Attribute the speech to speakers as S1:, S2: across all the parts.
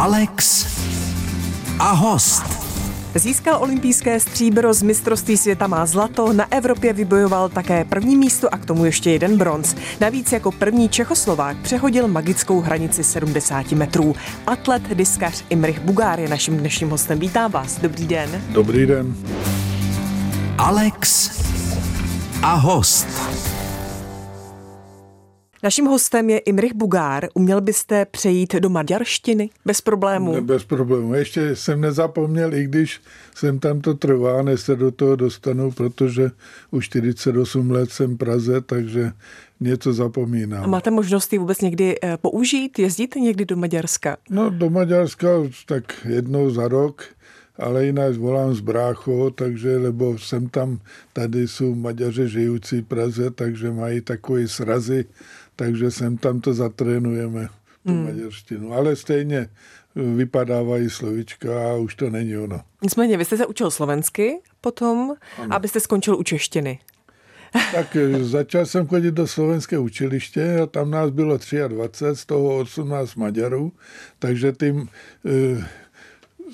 S1: Alex a host.
S2: Získal olympijské stříbro, z mistrovství světa má zlato, na Evropě vybojoval také první místo a k tomu ještě jeden bronz. Navíc jako první Čechoslovák přehodil magickou hranici 70 metrů. Atlet, diskař Imrich Bugár je naším dnešním hostem. Vítám vás, dobrý den.
S3: Dobrý den.
S1: Alex a host.
S2: Naším hostem je Imrich Bugár. Uměl byste přejít do maďarštiny bez problémů?
S3: Bez problémů. Ještě jsem nezapomněl, i když jsem tam to trvá, než se do toho dostanu, protože už 48 let jsem v Praze, takže něco zapomínám.
S2: A máte možnost ji vůbec někdy eh, použít? Jezdíte někdy do Maďarska?
S3: No do Maďarska tak jednou za rok, ale jinak volám z brácho, takže, lebo jsem tam, tady jsou Maďaři žijící v Praze, takže mají takové srazy, takže sem tam to zatrénujeme, tu hmm. maďarštinu. Ale stejně vypadávají slovička a už to není ono.
S2: Nicméně, vy jste se učil slovensky potom, ano. abyste skončil u češtiny.
S3: Tak eh, začal jsem chodit do slovenské učiliště a tam nás bylo 23, z toho 18 Maďarů, takže tím eh,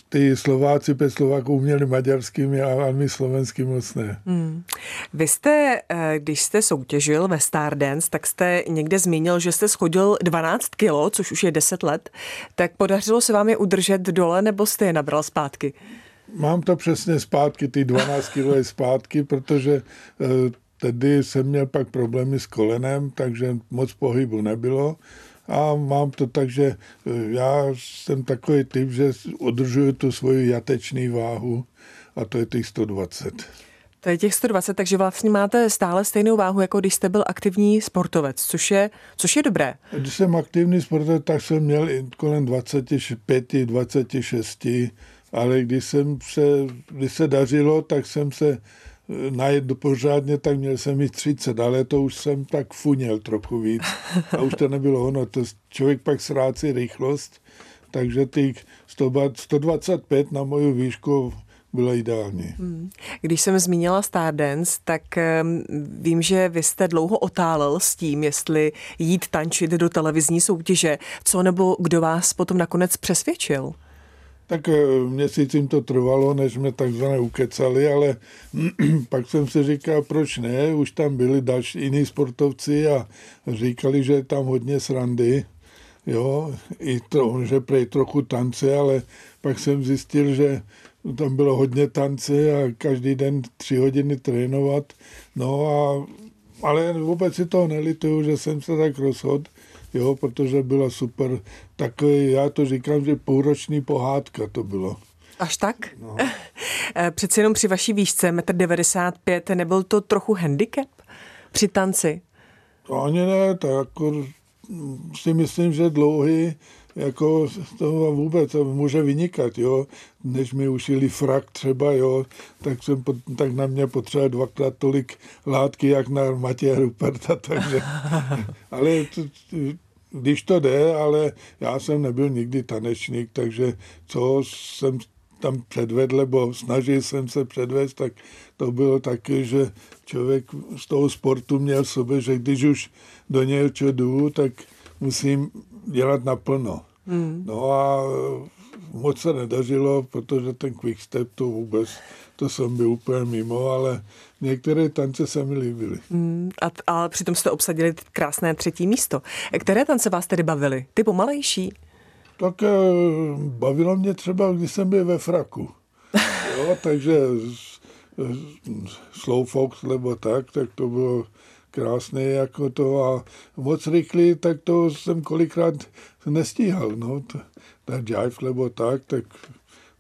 S3: ty Slováci bez Slováků uměli maďarskými a my slovenským moc ne. Hmm.
S2: Vy jste, eh, když jste soutěžil ve Stardance, tak jste někde zmínil, že jste schodil 12 kilo, což už je 10 let. Tak podařilo se vám je udržet dole, nebo jste je nabral zpátky?
S3: Mám to přesně zpátky, ty 12 kilo je zpátky, protože eh, tedy jsem měl pak problémy s kolenem, takže moc pohybu nebylo a mám to tak, že e, já jsem takový typ, že udržuju tu svoji jateční váhu a to je těch 120.
S2: To je těch 120, takže vlastně máte stále stejnou váhu, jako když jste byl aktivní sportovec, což je, což je dobré.
S3: Když jsem aktivní sportovec, tak jsem měl kolem 25, 26, ale když, jsem se, když se dařilo, tak jsem se najet pořádně, tak měl jsem jich 30, ale to už jsem tak funěl trochu víc. A už to nebylo ono. To člověk pak ztrácí rychlost, takže těch 125 na moju výšku bylo ideální. Hmm.
S2: Když jsem zmínila Stardance, tak vím, že vy jste dlouho otálel s tím, jestli jít tančit do televizní soutěže. Co nebo kdo vás potom nakonec přesvědčil?
S3: Tak eh, měsíc jim to trvalo, než jsme takzvané ukecali, ale pak jsem si říkal, proč ne, už tam byli další jiní sportovci a říkali, že je tam hodně srandy, jo, i to, že prej trochu tance, ale pak jsem zjistil, že tam bylo hodně tance a každý den tři hodiny trénovat, no a ale vůbec si toho nelituju, že jsem se tak rozhodl, jo, protože byla super. Takový, já to říkám, že půlroční pohádka to bylo.
S2: Až tak? No. Eh, přeci jenom při vaší výšce 1,95 m nebyl to trochu handicap při tanci?
S3: To ani ne, tak jako si myslím, že dlouhý jako to vůbec může vynikat, jo. Než mi ušili frak třeba, jo, tak, jsem, tak na mě potřeboval dvakrát tolik látky, jak na Matěje Ruperta, takže, ale to, když to jde, ale já jsem nebyl nikdy tanečník, takže co jsem tam předvedl, nebo snažil jsem se předvést, tak to bylo taky, že člověk z toho sportu měl v sobě, že když už do něčeho jdu, tak musím dělat naplno. Hmm. No a moc se nedařilo, protože ten quickstep to vůbec, to jsem byl úplně mimo, ale některé tance se mi líbily.
S2: Hmm, a, a přitom jste obsadili krásné třetí místo. Které tance vás tedy bavily? Ty pomalejší?
S3: Tak eh, bavilo mě třeba, když jsem byl ve fraku. Jo, takže slow fox nebo tak, tak to bylo krásné jako to a moc rychlý, tak to jsem kolikrát nestíhal, no, ten jive nebo tak, tak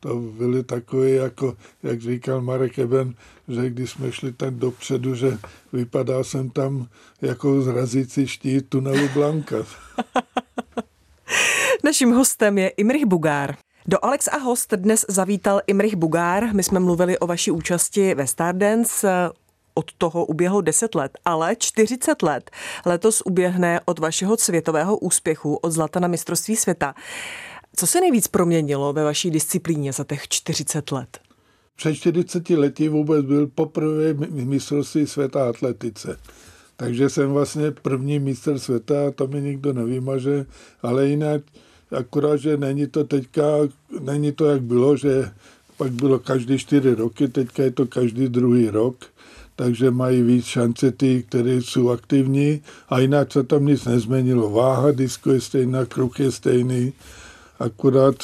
S3: to byly takové, jako, jak říkal Marek Eben, že když jsme šli tak dopředu, že vypadá jsem tam jako zrazící štít tunelu Blanka.
S2: Naším hostem je Imrich Bugár. Do Alex a host dnes zavítal Imrich Bugár. My jsme mluvili o vaší účasti ve Stardance od toho uběhlo 10 let, ale 40 let letos uběhne od vašeho světového úspěchu, od zlata na mistrovství světa. Co se nejvíc proměnilo ve vaší disciplíně za těch 40 let?
S3: Před 40 lety vůbec byl poprvé mistrovství světa atletice. Takže jsem vlastně první mistr světa, to mi nikdo nevymaže, ale jinak akorát, že není to teďka, není to jak bylo, že pak bylo každý čtyři roky, teďka je to každý druhý rok, takže mají víc šance ty, které jsou aktivní a jinak se tam nic nezměnilo. Váha disku je stejná, kruh je stejný, akorát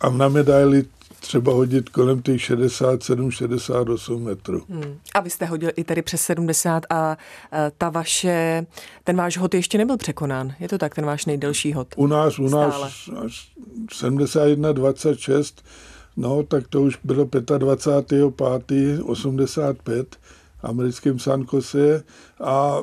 S3: a na medaili třeba hodit kolem těch 67, 68 metrů. Hmm.
S2: A vy jste hodil i tady přes 70 a ta vaše, ten váš hod ještě nebyl překonán. Je to tak, ten váš nejdelší hod?
S3: U nás, u nás 71, 26, no tak to už bylo 25. 5. 85 americkým Sankose a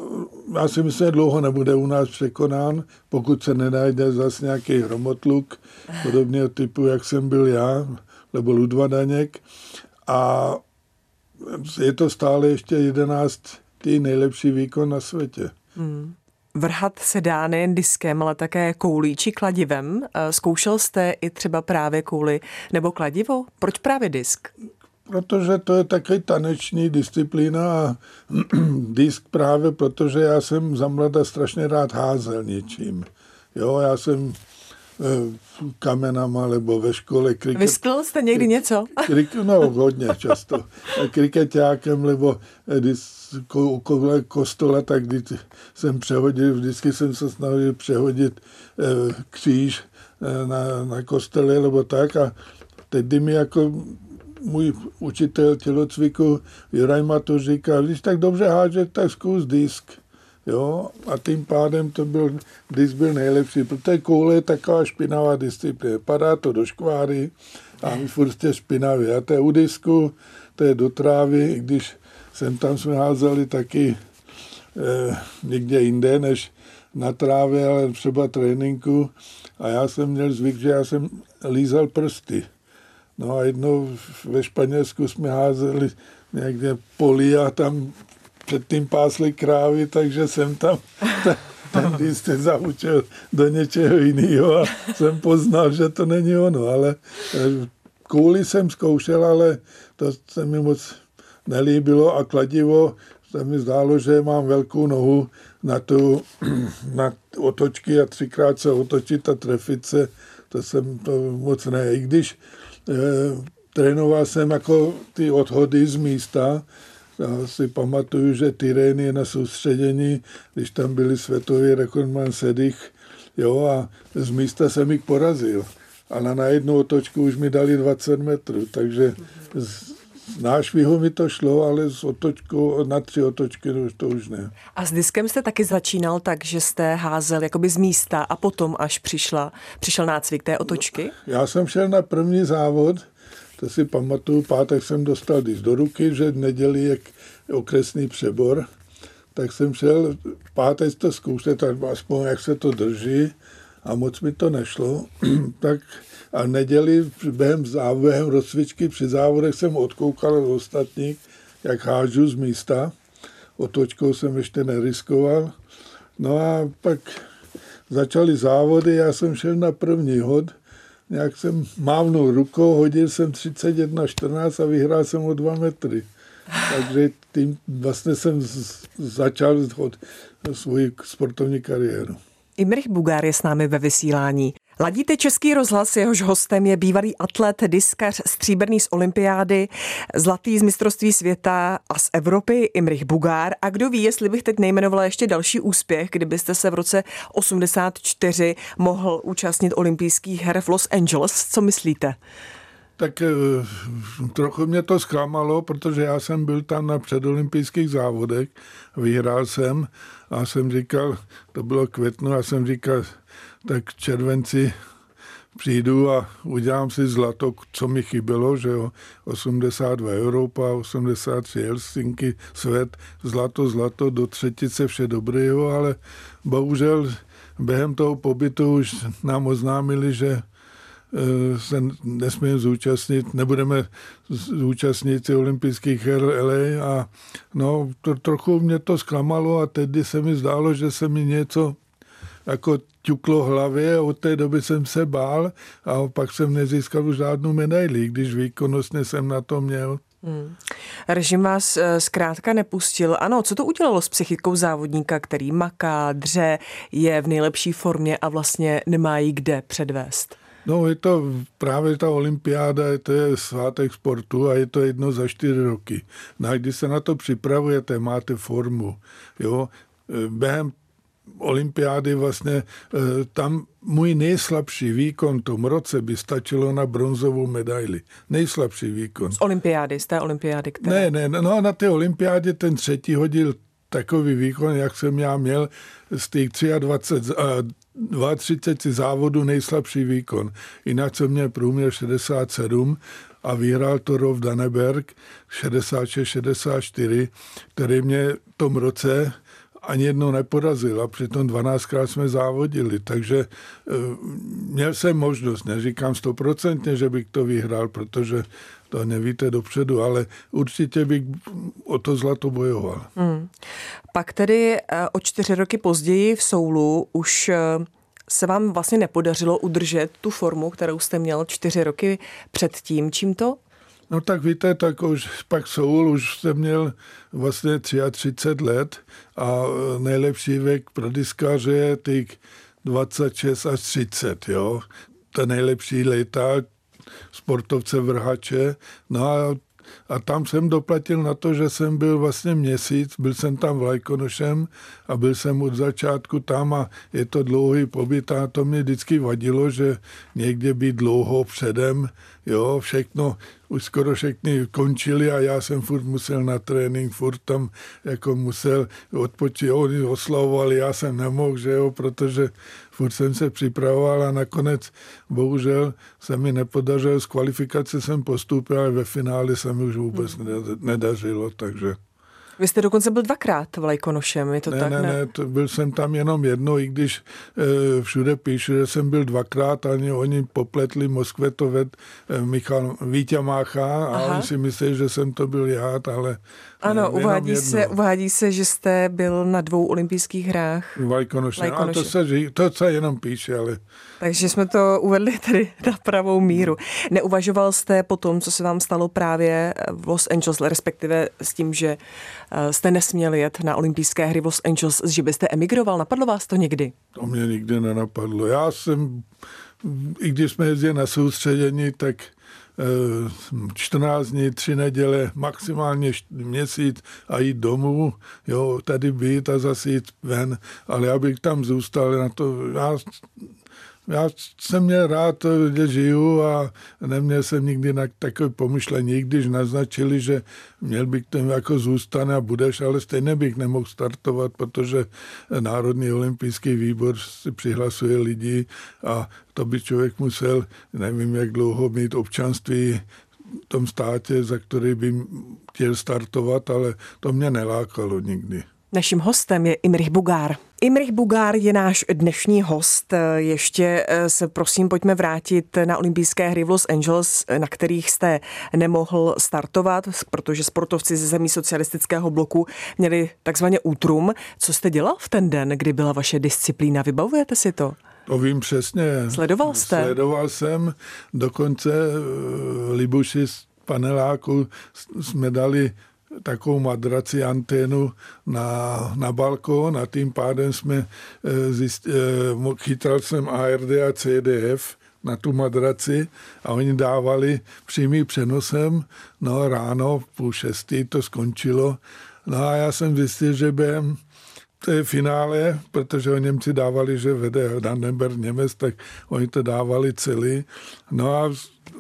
S3: já si myslím, že dlouho nebude u nás překonán, pokud se nenajde zase nějaký hromotluk podobného typu, jak jsem byl já, nebo Ludva Daněk. A je to stále ještě jedenáct tý nejlepší výkon na světě. Hmm.
S2: Vrhat se dá nejen diskem, ale také koulí či kladivem. Zkoušel jste i třeba právě kouli nebo kladivo? Proč právě disk?
S3: Protože to je taky taneční disciplína a disk právě protože já jsem za mlada strašně rád házel něčím. Jo, já jsem eh, kamenama nebo ve škole.
S2: Kriket, Vyskl jste někdy něco?
S3: Krik, no, hodně často. Kriketákem nebo když okolo kostola, tak když jsem přehodil, vždycky jsem se snažil přehodit eh, kříž eh, na, na kostele nebo tak a tehdy mi jako můj učitel tělocviku Juraj Matu říkal, když tak dobře háže, tak zkus disk. Jo? A tím pádem to byl, disk byl nejlepší, protože koule je taková špinavá disciplína. Padá to do škváry a my furt jste špinavý. A to je u disku, to je do trávy, když jsem tam jsme házeli taky eh, někde jinde, než na trávě, ale třeba tréninku. A já jsem měl zvyk, že já jsem lízal prsty. No a jednou ve Španělsku jsme házeli někde poli a tam předtím pásli krávy, takže jsem tam ten jste zaučil do něčeho jiného a jsem poznal, že to není ono, ale eh, kouli jsem zkoušel, ale to se mi moc nelíbilo a kladivo se mi zdálo, že mám velkou nohu na tu na otočky a třikrát se otočit a trefit se, to jsem to moc ne. I když trénoval jsem jako ty odhody z místa. Já si pamatuju, že Tyrény je na soustředění, když tam byli světový rekordman Sedich, jo, a z místa jsem jich porazil. Ale na jednu otočku už mi dali 20 metrů, takže z, náš výho mi to šlo, ale s otočkou na tři otočky to, to už ne.
S2: A s diskem jste taky začínal tak, že jste házel jakoby z místa a potom až přišla, přišel nácvik té otočky?
S3: Já jsem šel na první závod, to si pamatuju, pátek jsem dostal disk do ruky, že neděli je okresný přebor, tak jsem šel pátek to zkoušet, aspoň jak se to drží a moc mi to nešlo, tak a neděli během, během rozcvičky při závodech jsem odkoukal od ostatních, jak hážu z místa. Otočkou jsem ještě neriskoval. No a pak začaly závody, já jsem šel na první hod, nějak jsem mávnul rukou, hodil jsem 31-14 a vyhrál jsem o dva metry. Takže tím vlastně jsem začal svoji sportovní kariéru.
S2: Imrich Bugár je s námi ve vysílání. Ladíte Český rozhlas, jehož hostem je bývalý atlet, diskař, stříbrný z olympiády, zlatý z mistrovství světa a z Evropy Imrich Bugár. A kdo ví, jestli bych teď nejmenovala ještě další úspěch, kdybyste se v roce 84 mohl účastnit olympijských her v Los Angeles. Co myslíte?
S3: Tak eh, trochu mě to zklamalo, protože já jsem byl tam na předolympijských závodech, vyhrál jsem a jsem říkal, to bylo květnu, a jsem říkal, tak červenci přijdu a udělám si zlato, co mi chybělo, že jo, 82 Evropa, 83 Helsinky, svět, zlato, zlato, do třetice vše dobrého, ale bohužel během toho pobytu už nám oznámili, že se nesmíme zúčastnit, nebudeme zúčastnit olympijských her LA a no, to, trochu mě to zklamalo a tedy se mi zdálo, že se mi něco jako ťuklo hlavě, od té doby jsem se bál a pak jsem nezískal žádnou medaili, když výkonnostně jsem na to měl.
S2: Hmm. Režim vás eh, zkrátka nepustil. Ano, co to udělalo s psychikou závodníka, který maká, dře, je v nejlepší formě a vlastně nemá jí kde předvést?
S3: No je to právě ta olympiáda, to je svátek sportu a je to jedno za čtyři roky. No a když se na to připravujete, máte formu, jo, eh, během olympiády vlastně eh, tam můj nejslabší výkon v tom roce by stačilo na bronzovou medaili. Nejslabší výkon.
S2: Z olympiády, z té olympiády,
S3: které... Ne, ne, no na té olympiádě ten třetí hodil takový výkon, jak jsem já měl z těch 23, 32 závodů nejslabší výkon. Jinak jsem měl průměr 67 a vyhrál to Rov Daneberg 66-64, který mě v tom roce ani jednou neporazil a přitom 12krát jsme závodili, takže eh, měl jsem možnost, neříkám stoprocentně, že bych to vyhrál, protože to nevíte dopředu, ale určitě bych o to zlato bojoval. Hmm.
S2: Pak tedy eh, o čtyři roky později v Soulu už eh, se vám vlastně nepodařilo udržet tu formu, kterou jste měl čtyři roky předtím. Čím to?
S3: No tak víte, tak už pak Soul už jsem měl vlastně 33 let a nejlepší věk pro diskaře je těch 26 až 30, jo. To nejlepší léta sportovce vrhače. No a a tam jsem doplatil na to, že jsem byl vlastně měsíc, byl jsem tam vlajkonošem a byl jsem od začátku tam a je to dlouhý pobyt a to mě vždycky vadilo, že někde být dlouho předem, jo, všechno, už skoro všechny končili a já jsem furt musel na trénink, furt tam jako musel odpočít, oni oslavovali, já jsem nemohl, že jo, protože furt jsem se připravoval a nakonec bohužel se mi nepodařilo, z kvalifikace jsem postoupil, ale ve finále se mi už vůbec hmm. nedařilo, takže...
S2: Vy jste dokonce byl dvakrát vlajkonošem, je to
S3: ne,
S2: tak?
S3: Ne, ne, ne, to byl jsem tam jenom jedno, i když e, všude píšu, že jsem byl dvakrát, ani oni popletli Moskvetovet e, Michal Vítě Mácha a oni si myslí, že jsem to byl já, ale
S2: ano, uvádí se, uvádí se, že jste byl na dvou olympijských hrách.
S3: Vlajkonoše. A to se, to se jenom píše, ale...
S2: Takže jsme to uvedli tedy na pravou míru. Neuvažoval jste po tom, co se vám stalo právě v Los Angeles, respektive s tím, že eh, jste nesměl jet na olympijské hry Los Angeles, že byste emigroval? Napadlo vás to někdy?
S3: To mě nikdy nenapadlo. Já jsem, i když jsme jezdili na soustředění, tak 14 dní, tři neděle, maximálně měsíc a jít domů, jo, tady být a zase jít ven, ale já bych tam zůstal na to, já já jsem měl rád, kde žiju a neměl jsem nikdy na takové pomyšlení, když naznačili, že měl bych tam jako zůstat a budeš, ale stejně bych nemohl startovat, protože Národní olympijský výbor si přihlasuje lidi a to by člověk musel, nevím jak dlouho, mít občanství v tom státě, za který by chtěl startovat, ale to mě nelákalo nikdy.
S2: Naším hostem je Imrich Bugár. Imrich Bugár je náš dnešní host. Ještě eh, se prosím pojďme vrátit na olympijské hry v Los Angeles, na kterých jste nemohl startovat, protože sportovci ze zemí socialistického bloku měli takzvaně útrum. Co jste dělal v ten den, kdy byla vaše disciplína? Vybavujete si to?
S3: To vím přesně.
S2: Sledoval jste?
S3: Sledoval jsem, dokonce eh, Libuši z paneláku jsme dali takovou madraci, anténu na, na balkón a tím pádem jsme eh, zjist, eh, chytal jsem ARD a CDF na tu madraci a oni dávali přímý přenosem, no ráno půl šestý to skončilo, no a já jsem zjistil, že během té finále, protože o Němci dávali, že vede Dandenberg Němec, tak oni to dávali celý. No a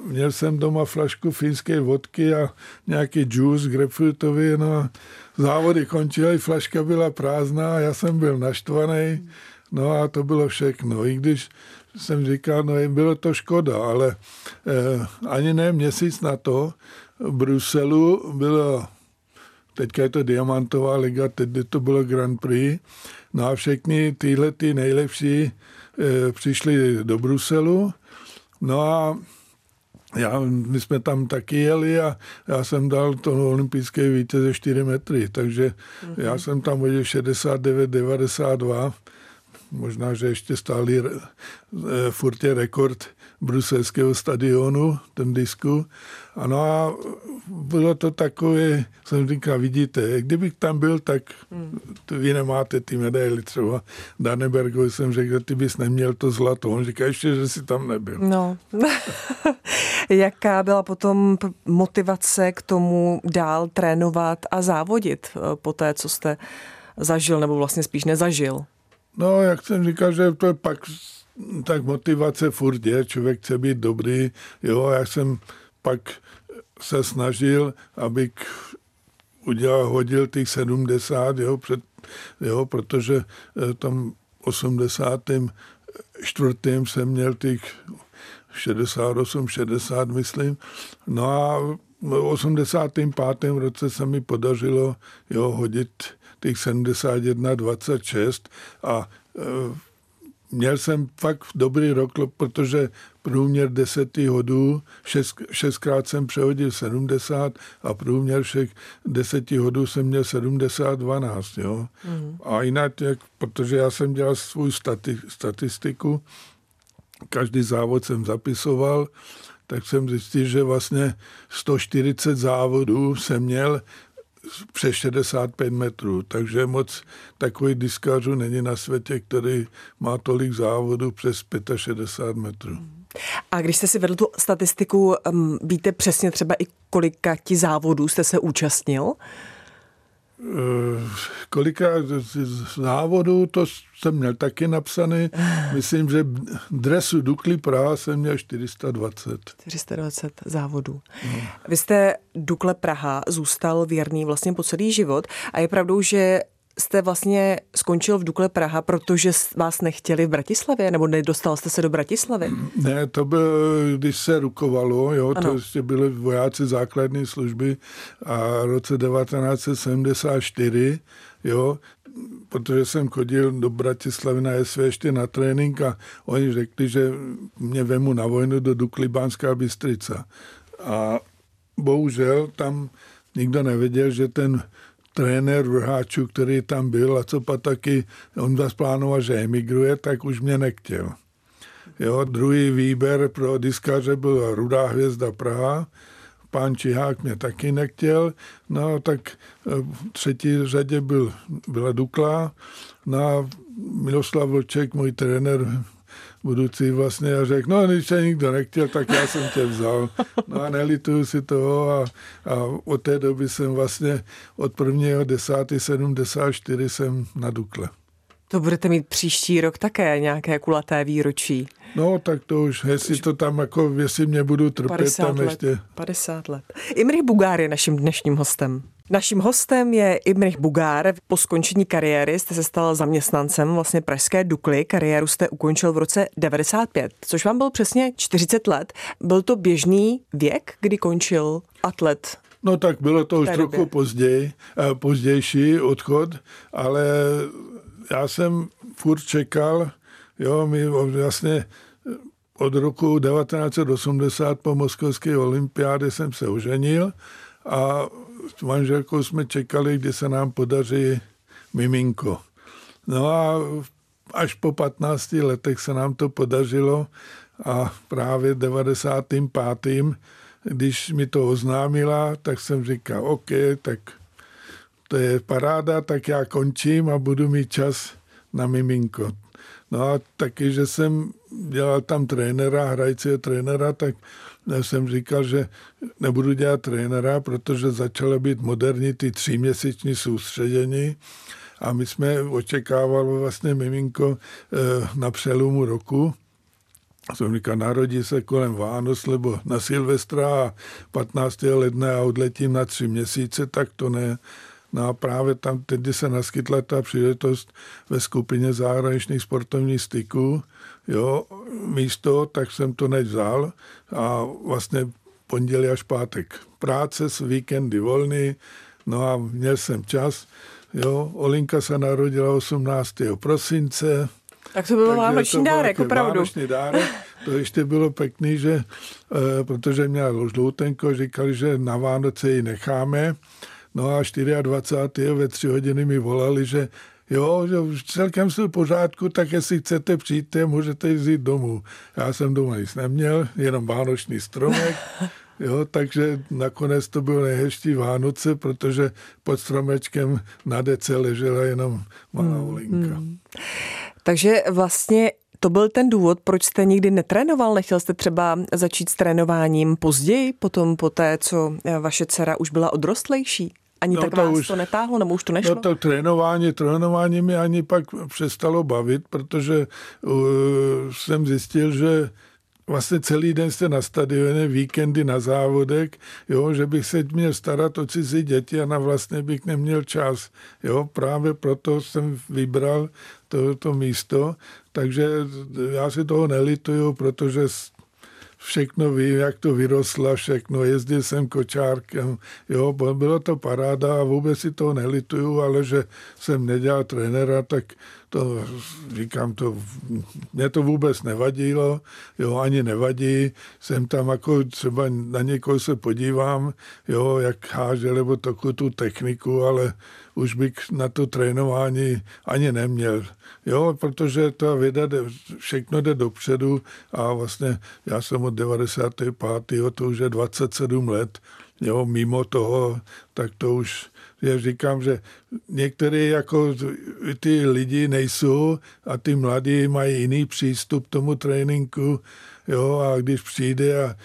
S3: měl jsem doma flašku finské vodky a nějaký juice grapefruitový, no závody končily, flaška byla prázdná, já jsem byl naštvaný, no a to bylo všechno. I když jsem říkal, no bylo to škoda, ale eh, ani ne měsíc na to v Bruselu bylo teďka je to Diamantová liga, teď to bylo Grand Prix. No a všechny tyhle ty nejlepší e, přišli do Bruselu. No a já, my jsme tam taky jeli a já jsem dal to olympijské vítěze 4 metry, takže mm-hmm. já jsem tam hodil 69, 92, možná, že ještě stále e, furt je rekord bruselského stadionu, ten disku. Ano a bylo to takové, jsem říkal, vidíte, kdybych tam byl, tak to vy nemáte ty medaily třeba. Danebergovi jsem řekl, že ty bys neměl to zlato. On říká ještě, že si tam nebyl.
S2: No. Jaká byla potom motivace k tomu dál trénovat a závodit eh, po té, co jste zažil, nebo vlastně spíš nezažil?
S3: No, jak jsem říkal, že to je pak tak motivace furt je, člověk chce být dobrý, jo, já jsem pak se snažil, abych udělal, hodil těch 70, jo, před, jo protože eh, tam 84. jsem měl těch 68, 60, myslím. No a v 85. roce se mi podařilo jo, hodit těch 71, 26 a e, měl jsem fakt dobrý rok, protože průměr deseti hodů, šest, šestkrát jsem přehodil 70 a průměr všech deseti hodů jsem měl 70, 12, jo. Mm. A jinak, jak, protože já jsem dělal svou stati, statistiku, každý závod jsem zapisoval, tak jsem zjistil, že vlastně 140 závodů jsem měl přes 65 metrů, takže moc takový diskářů není na světě, který má tolik závodů přes 65 metrů.
S2: A když jste si vedl tu statistiku, víte přesně třeba i kolika ti závodů jste se účastnil?
S3: Eh, kolika závodů, to jsem měl taky napsaný. Myslím, že dresu Dukly Praha jsem měl 420.
S2: 420 závodů. No. Vy jste Dukle Praha zůstal věrný vlastně po celý život a je pravdou, že jste vlastně skončil v Dukle Praha, protože vás nechtěli v Bratislavě, nebo nedostal jste se do Bratislavy?
S3: Ne, to bylo, když se rukovalo, jo, ano. to ještě byly vojáci základní služby a v roce 1974, jo, protože jsem chodil do Bratislavy na SV ještě na trénink a oni řekli, že mě vemu na vojnu do Dukly Banská Bystrica. A bohužel tam nikdo nevěděl, že ten trenér vrháčů, který tam byl a co pak taky, on vás plánoval, že emigruje, tak už mě nechtěl. Jo, druhý výběr pro diskaře byl Rudá hvězda Praha, pán Čihák mě taky nechtěl, no tak eh, v třetí řadě byl, byla Dukla, no a Miloslav Vlček, můj trenér, budoucí vlastně a řekl, no když se nikdo nechtěl, tak já jsem tě vzal. No a nelituju si toho a, a od té doby jsem vlastně od 1. 10. 74 jsem na Dukle.
S2: To budete mít příští rok také nějaké kulaté výročí.
S3: No, tak to už, jestli to tam jako, jestli mě budu trpět tam
S2: let,
S3: ještě.
S2: 50 let. Imrich Bugár je naším dnešním hostem. Naším hostem je Imrich Bugár. Po skončení kariéry jste se stal zaměstnancem vlastně Pražské Dukly. Kariéru jste ukončil v roce 95, což vám byl přesně 40 let. Byl to běžný věk, kdy končil atlet
S3: No tak bylo to už trochu později, eh, pozdější odchod, ale já jsem furt čekal, jo, my vlastně od roku 1980 po moskovské olympiádě jsem se oženil a s manželkou jsme čekali, kdy se nám podaří miminko. No a až po 15 letech se nám to podařilo a právě 95. když mi to oznámila, tak jsem říkal, OK, tak to je paráda, tak já končím a budu mít čas na miminko. No a taky, že jsem dělal tam trenéra, hrajce trenéra, tak jsem říkal, že nebudu dělat trenéra, protože začalo být moderní ty tříměsíční soustředění a my jsme očekávali vlastně miminko eh, na přelomu roku. Jsem říkal, narodí se kolem Vánoc nebo na Silvestra a 15. ledna a odletím na tři měsíce, tak to ne. No a právě tam tedy se naskytla ta příležitost ve skupině zahraničních sportovních styků, jo, místo, tak jsem to neď vzal a vlastně pondělí až pátek práce s víkendy volný, no a měl jsem čas, jo, Olinka se narodila 18. prosince,
S2: tak to byl vánoční dárek, opravdu.
S3: Vánoční dárek. To ještě bylo pěkný, že, e, protože měl žloutenko, říkali, že na Vánoce ji necháme, No a 24. ve tři hodiny mi volali, že Jo, že už celkem jsou v pořádku, tak jestli chcete přijít, můžete jít domů. Já jsem doma nic neměl, jenom vánoční stromek. Jo, takže nakonec to bylo nejhezčí Vánoce, protože pod stromečkem na dece ležela jenom malá hmm, olinka. Hmm.
S2: Takže vlastně to byl ten důvod, proč jste nikdy netrénoval? Nechtěl jste třeba začít s trénováním později, potom po té, co vaše dcera už byla odrostlejší? Ani no tak to vás už, to netáhlo, nebo už to nešlo?
S3: No to trénování, trénování mi ani pak přestalo bavit, protože uh, jsem zjistil, že vlastně celý den jste na stadioně, víkendy na závodek, jo, že bych se měl starat o cizí děti a na vlastně bych neměl čas. Jo, právě proto jsem vybral to, to místo, takže já si toho nelituju, protože všechno vím, jak to vyrostla, všechno, jezdil jsem kočárkem, jo, bylo to paráda a vůbec si toho nelituju, ale že jsem nedělal trenéra, tak to říkám, to, mě to vůbec nevadilo, jo, ani nevadí, jsem tam jako třeba na někoho se podívám, jo, jak háže, nebo takovou tu techniku, ale už bych na to trénování ani neměl. Jo, protože ta věda jde, všechno jde dopředu a vlastně já jsem od 95. to už je 27 let, jo, mimo toho, tak to už já říkám, že některé jako ty lidi nejsou a ty mladí mají jiný přístup k tomu tréninku, jo, a když přijde a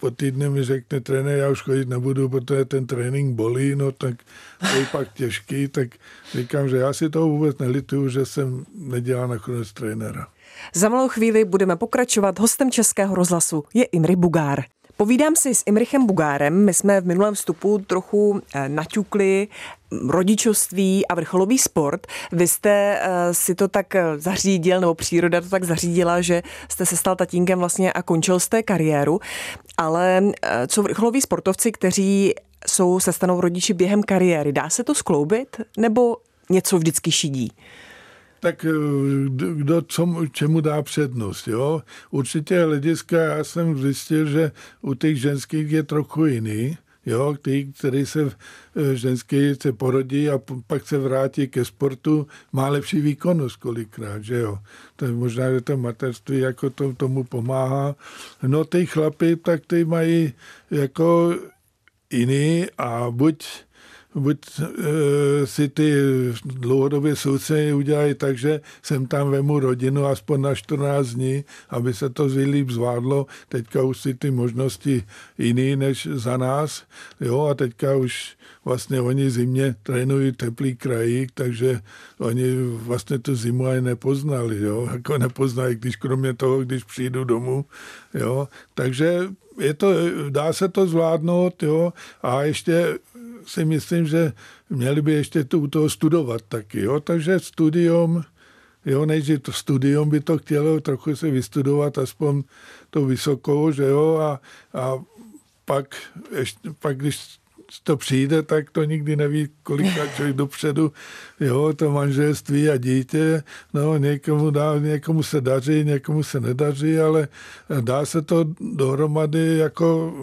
S3: po týdnu mi řekne trenér, já už chodit nebudu, protože ten trénink bolí, no tak to je pak těžký, tak říkám, že já si toho vůbec nelituju, že jsem nedělal nakonec trenéra.
S2: Za malou chvíli budeme pokračovat. Hostem Českého rozhlasu je Imry Bugár. Povídám si s Imrichem Bugárem. My jsme v minulém vstupu trochu eh, naťukli rodičovství a vrcholový sport. Vy jste eh, si to tak eh, zařídil, nebo příroda to tak zařídila, že jste se stal tatínkem vlastně a končil jste kariéru. Ale co vrcholoví sportovci, kteří jsou, se stanou rodiči během kariéry, dá se to skloubit? Nebo něco vždycky šidí?
S3: Tak eh, kdo co, čemu dá přednost. Jo? Určitě hlediska, já jsem zjistil, že u těch ženských je trochu jiný. Jo, ty, který se eh, ženský se porodí a pak se vrátí ke sportu, má lepší výkonnost kolikrát, že jo. To je možná, že to materství jako to, tomu pomáhá. No ty chlapy, tak ty mají jako jiný a buď buď e, si ty dlouhodobě soudce udělají tak, že jsem tam vemu rodinu aspoň na 14 dní, aby se to líp zvládlo. Teďka už si ty možnosti jiný než za nás. Jo, a teďka už vlastně oni zimě trénují teplý krajík, takže oni vlastně tu zimu ani nepoznali, jo, jako nepoznají, když kromě toho, když přijdu domů, jo, takže je to, dá se to zvládnout, jo, a ještě si myslím, že měli by ještě tu, u toho studovat taky. Jo? Takže studium, jo, nejdřív to studium by to chtělo trochu se vystudovat, aspoň to vysokou, že jo, a, a pak, ještě, pak když to přijde, tak to nikdy neví, kolikrát člověk dopředu, jo, to manželství a dítě, no, někomu, dá, někomu se daří, někomu se nedaří, ale dá se to dohromady jako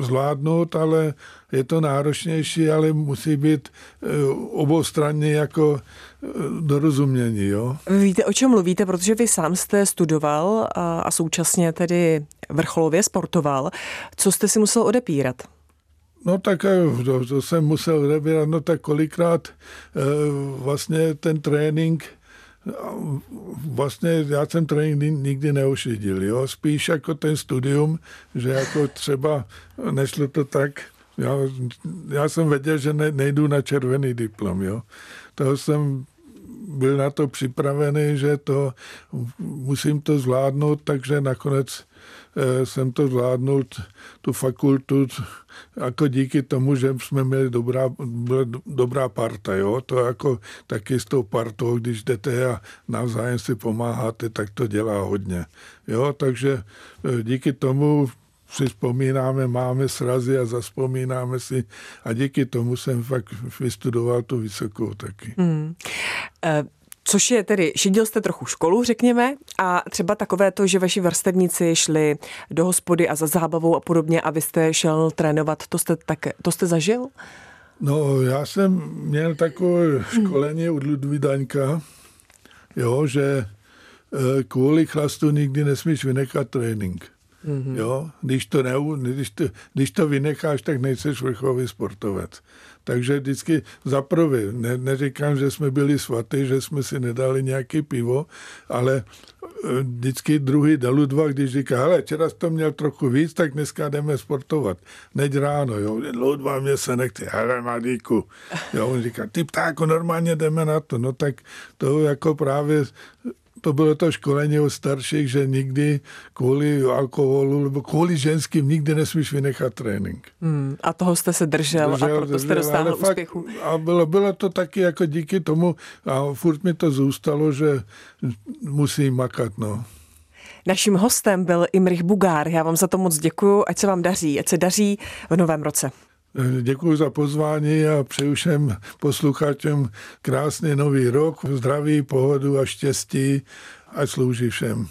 S3: zvládnout, ale je to náročnější, ale musí být eh, oboustranně jako eh, dorozumění. Jo?
S2: Víte, o čem mluvíte, protože vy sám jste studoval a, a současně tedy vrcholově sportoval. Co jste si musel odepírat?
S3: No tak eh, to, to jsem musel odebírat, no tak kolikrát vlastně ten trénink vlastně já jsem trénink nikdy neošidil, jo, spíš jako ten studium, že jako třeba nešlo to tak, já, já jsem věděl, že ne, nejdu na červený diplom, jo. Toho jsem byl na to připravený, že to musím to zvládnout, takže nakonec jsem to zvládnul, tu fakultu, jako díky tomu, že jsme měli dobrá, byla dobrá parta, jo? to jako taky s tou partou, když jdete a navzájem si pomáháte, tak to dělá hodně. Jo? Takže eh, díky tomu si vzpomínáme, máme srazy a zaspomínáme si a díky tomu jsem fakt vystudoval tu vysokou taky. Hmm.
S2: Uh... Což je tedy, šidil jste trochu školu, řekněme, a třeba takové to, že vaši vrstevníci šli do hospody a za zábavou a podobně a vy jste šel trénovat, to jste, tak, to jste zažil?
S3: No, já jsem měl takové školení od Ludvídaňka, jo, že eh, kvůli chlastu nikdy nesmíš vynechat trénink. Mm-hmm. Jo? Když, to ne, když, to, když to vynecháš, tak nejseš vrcholový sportovec. Takže vždycky za prvé, ne, neříkám, že jsme byli svatý, že jsme si nedali nějaký pivo, ale eh, vždycky druhý dalu dva, když říká, hele, včera jsi to měl trochu víc, tak dneska jdeme sportovat. Neď ráno, jo, Ludva mě se nechce, hele, Madíku. Jo, on říká, ty ptáko, normálně jdeme na to. No tak to jako právě to bylo to školení od starších, že nikdy kvůli alkoholu nebo kvůli ženským nikdy nesmíš vynechat trénink.
S2: Hmm, a toho jste se držel, držel a proto jste dostal úspěchu.
S3: A bylo, bylo to taky jako díky tomu a furt mi to zůstalo, že musím makat, no.
S2: Naším hostem byl Imrich Bugár. Já vám za to moc děkuju, ať se vám daří, ať se daří v novém roce.
S3: Děkuji za pozvání a přeju všem posluchačům krásný nový rok, zdraví, pohodu a štěstí a slouží všem.